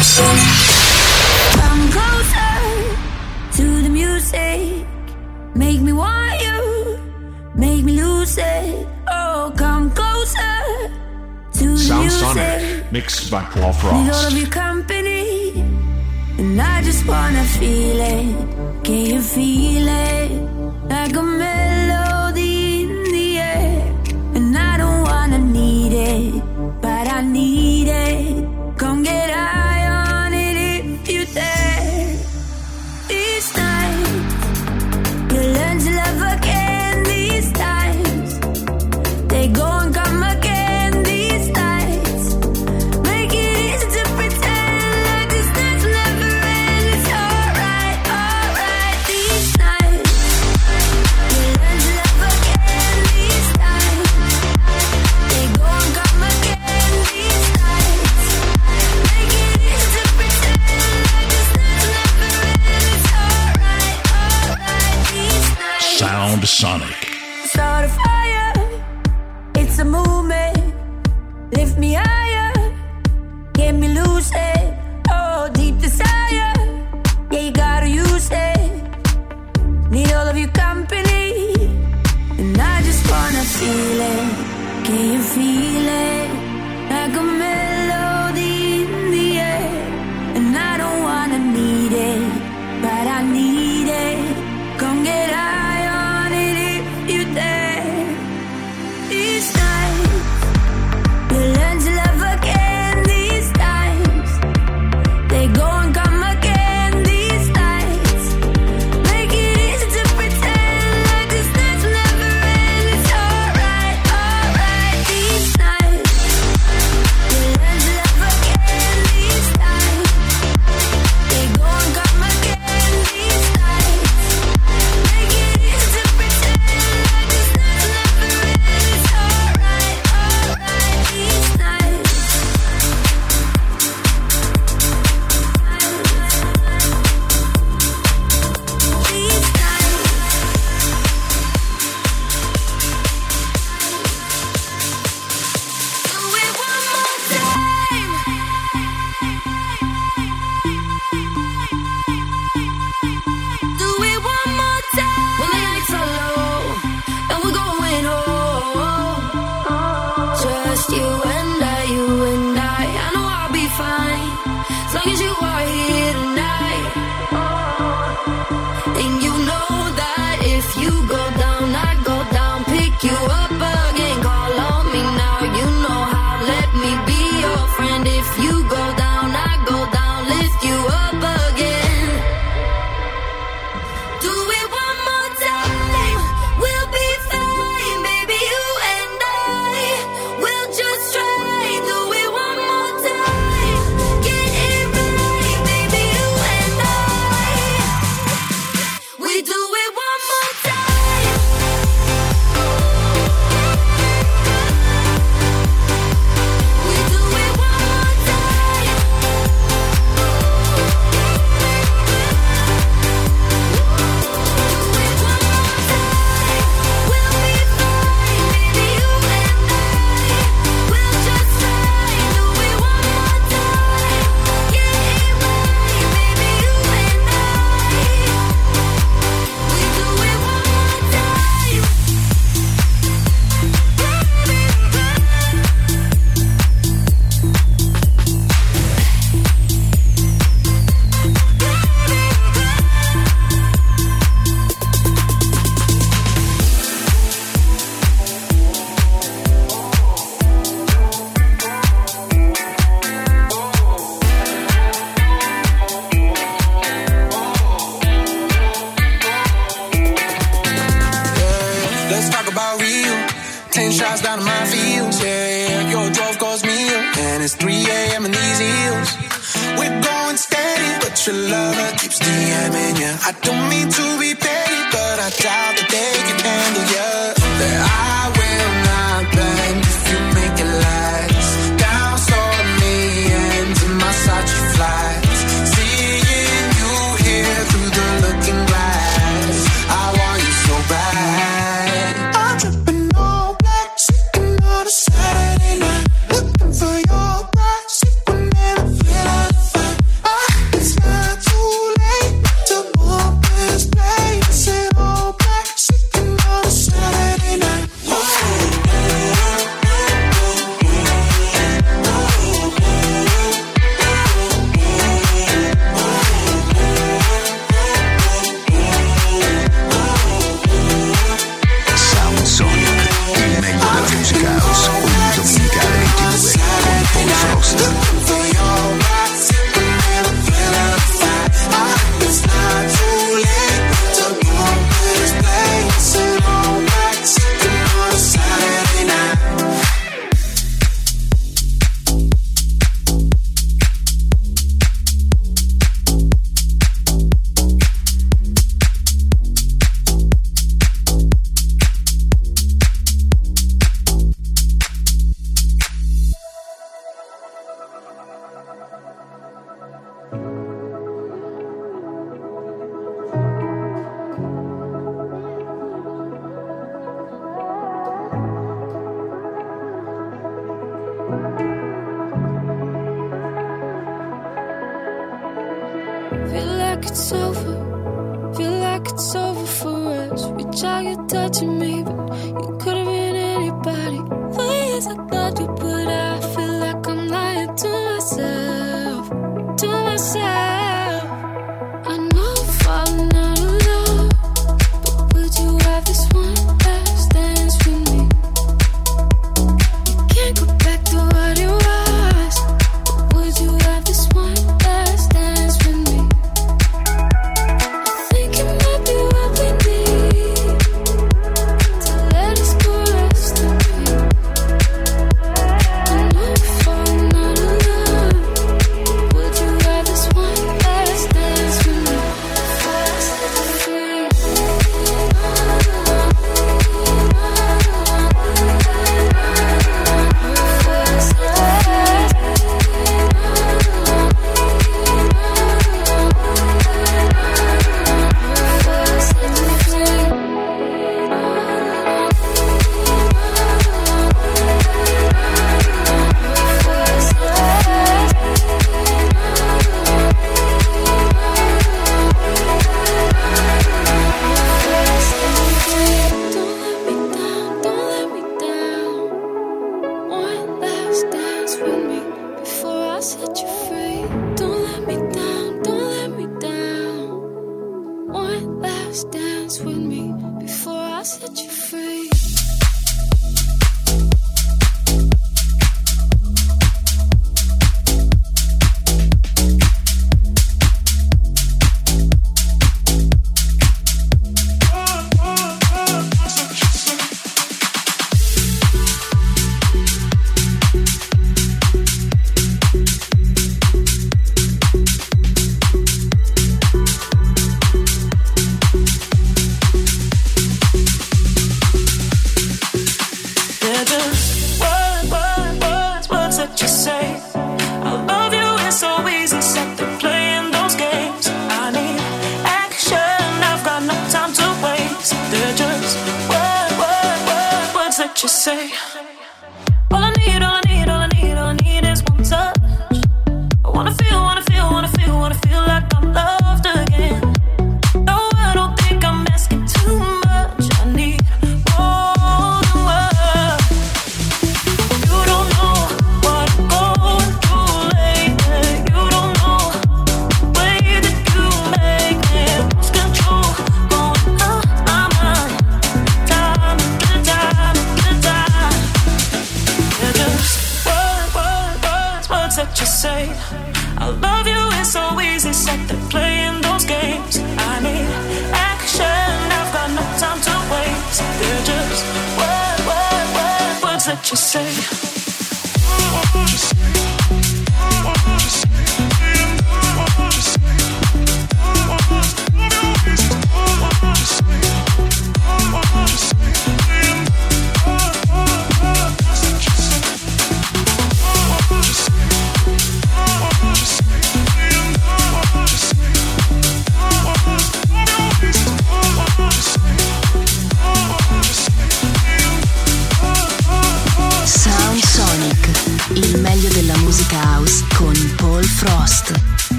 Come closer to the music. Make me want you. Make me lose it. Oh, come closer to the Sound music. Sonic, mixed by Paul Frost. Need all of your company. And I just wanna feel it. Can you feel it? Like a melody.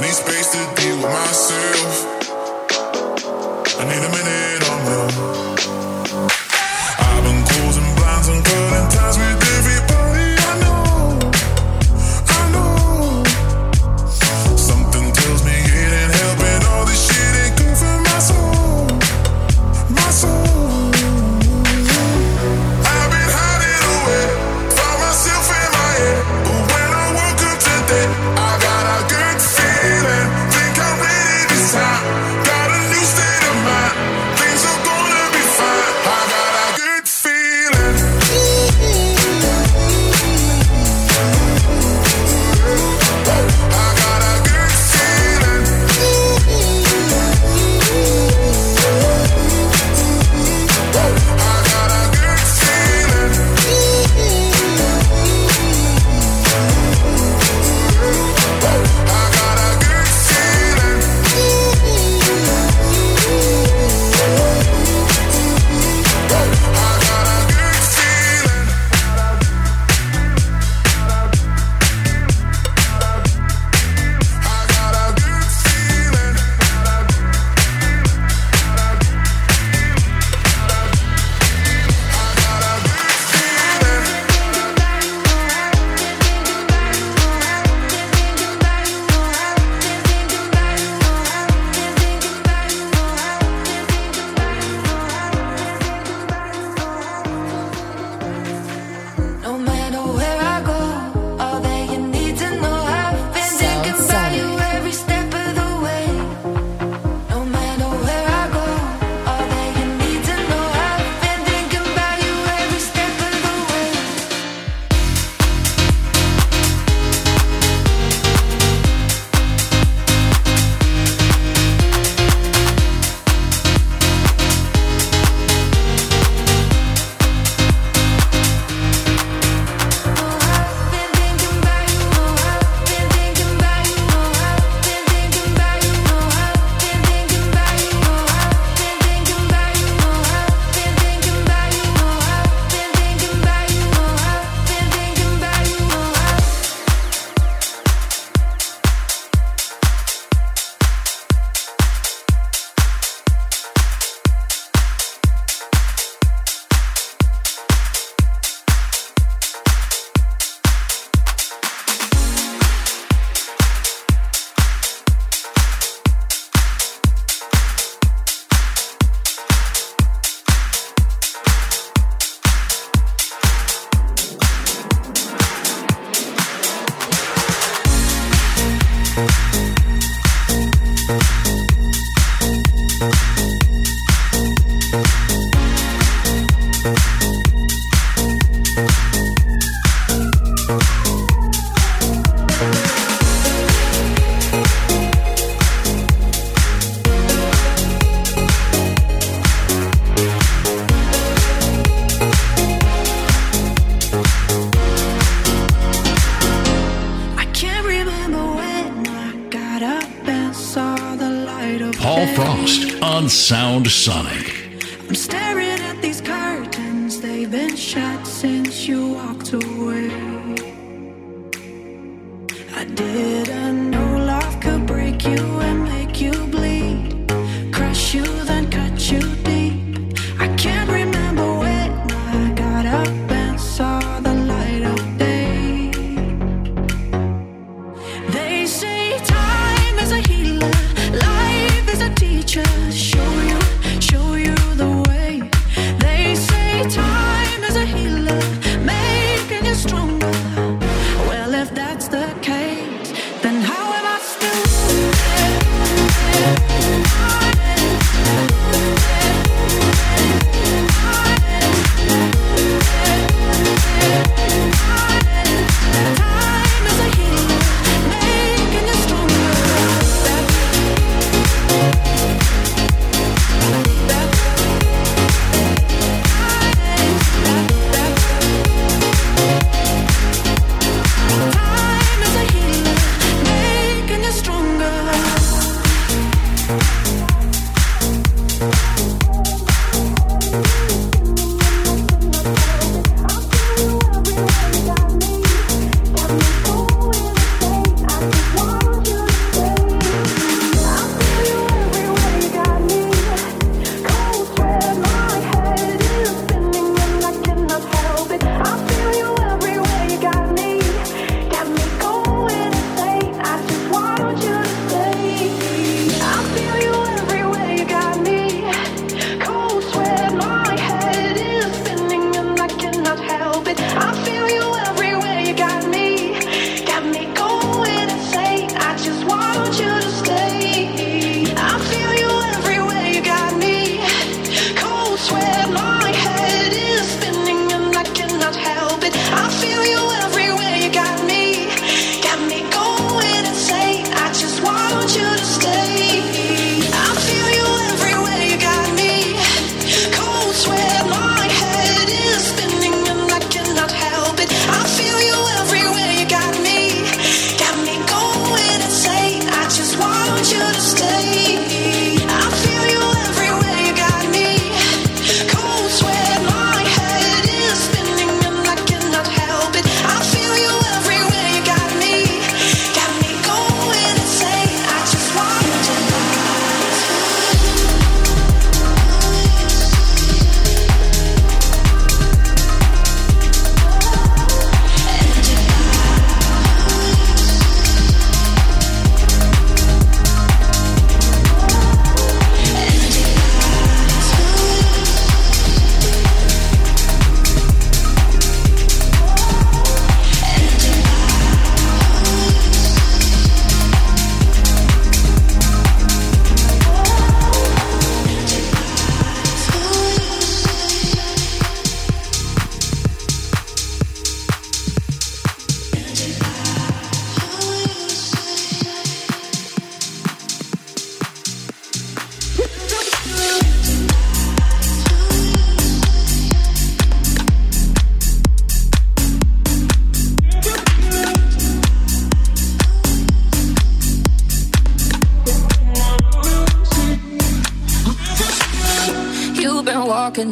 need space to deal with myself. Sonic. I'm staring at these curtains, they've been shut since you walked away. I didn't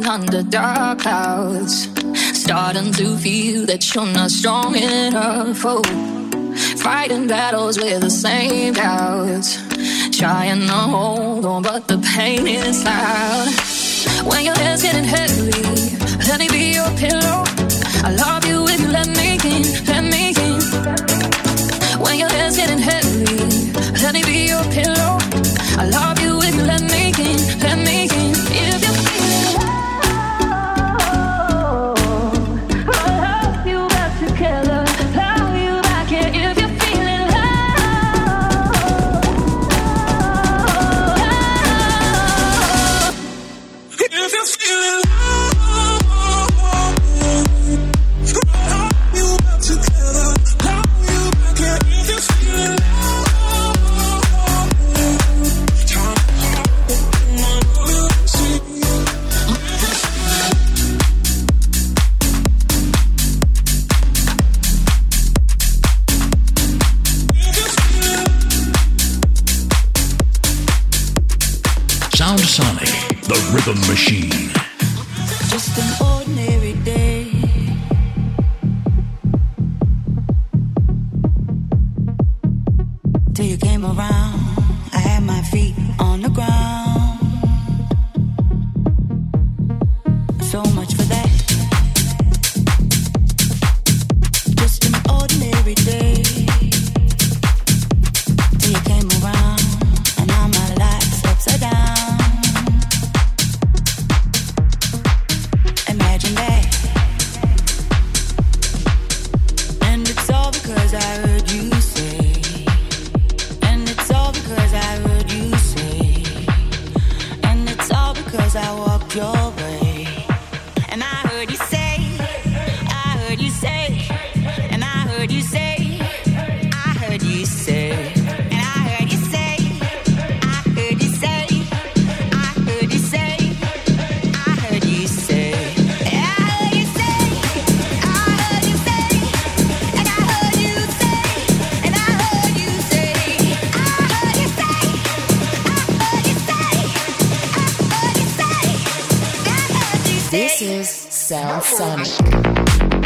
under dark clouds. Starting to feel that you're not strong enough. Oh, fighting battles with the same doubts. Trying to hold on, but the pain is loud. When your head's getting heavy, let me be your pillow. I love you if you let your Sonic.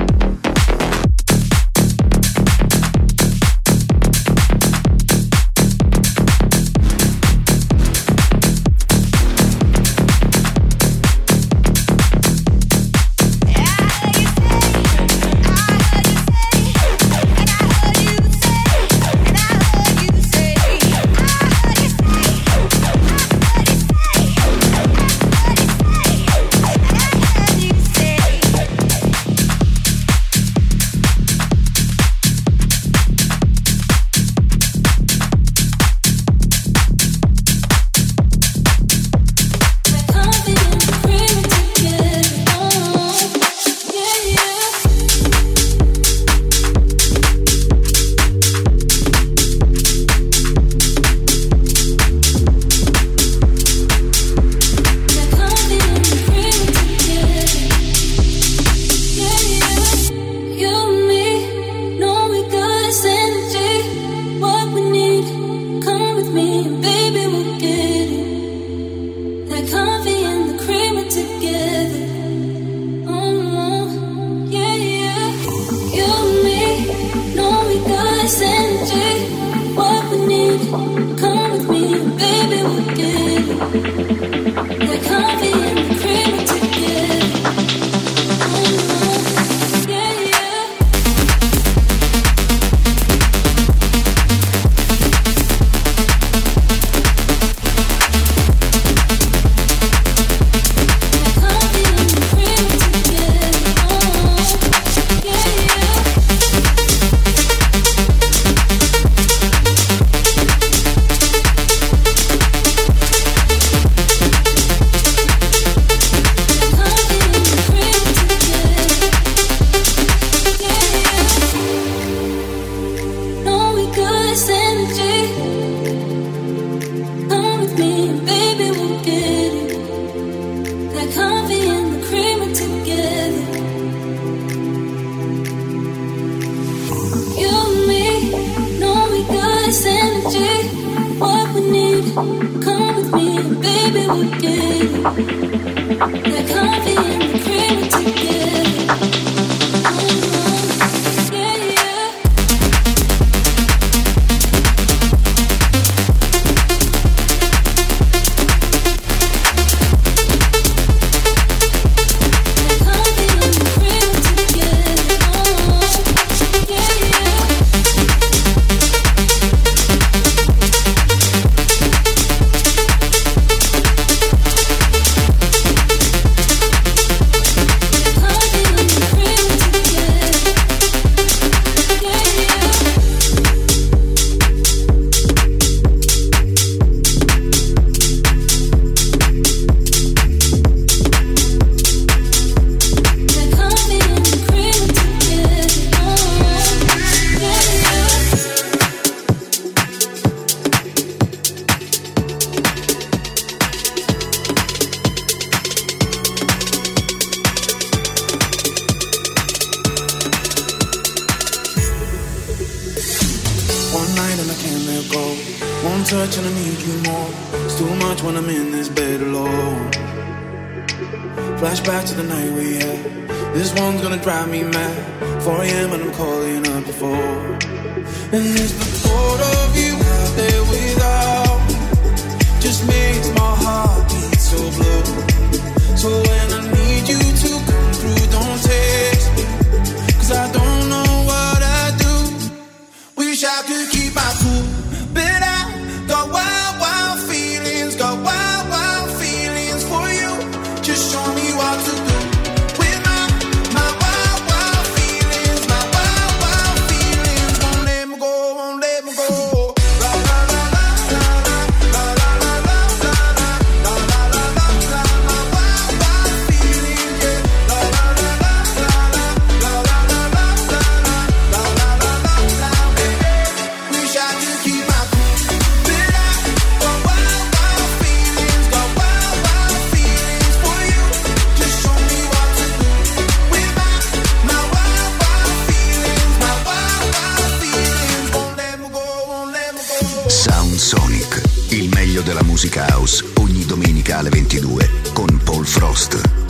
House, ogni domenica alle 22 con Paul Frost.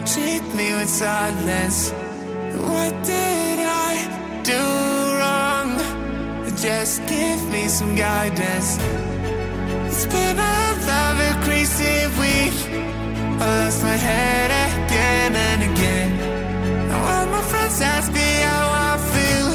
Hit me with silence. What did I do wrong? Just give me some guidance. It's been a love crazy week. I lost my head again and again. Now all my friends ask me how I feel.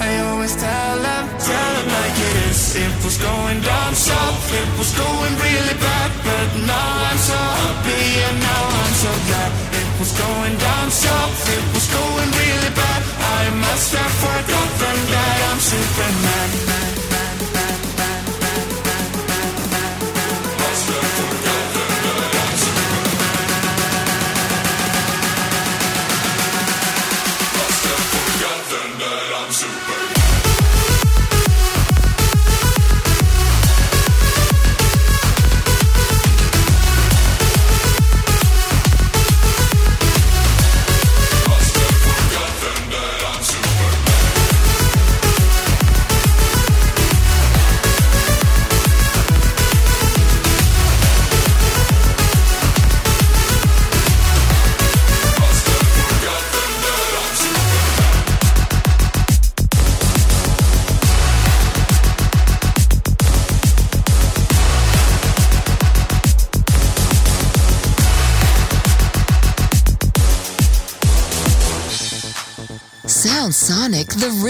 I always tell them, tell them like it is. It was going down south, it was going really bad, but now I'm so happy and now I'm so glad. It was going down south, it was going really bad. I must have forgotten that I'm Superman.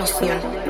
emoción.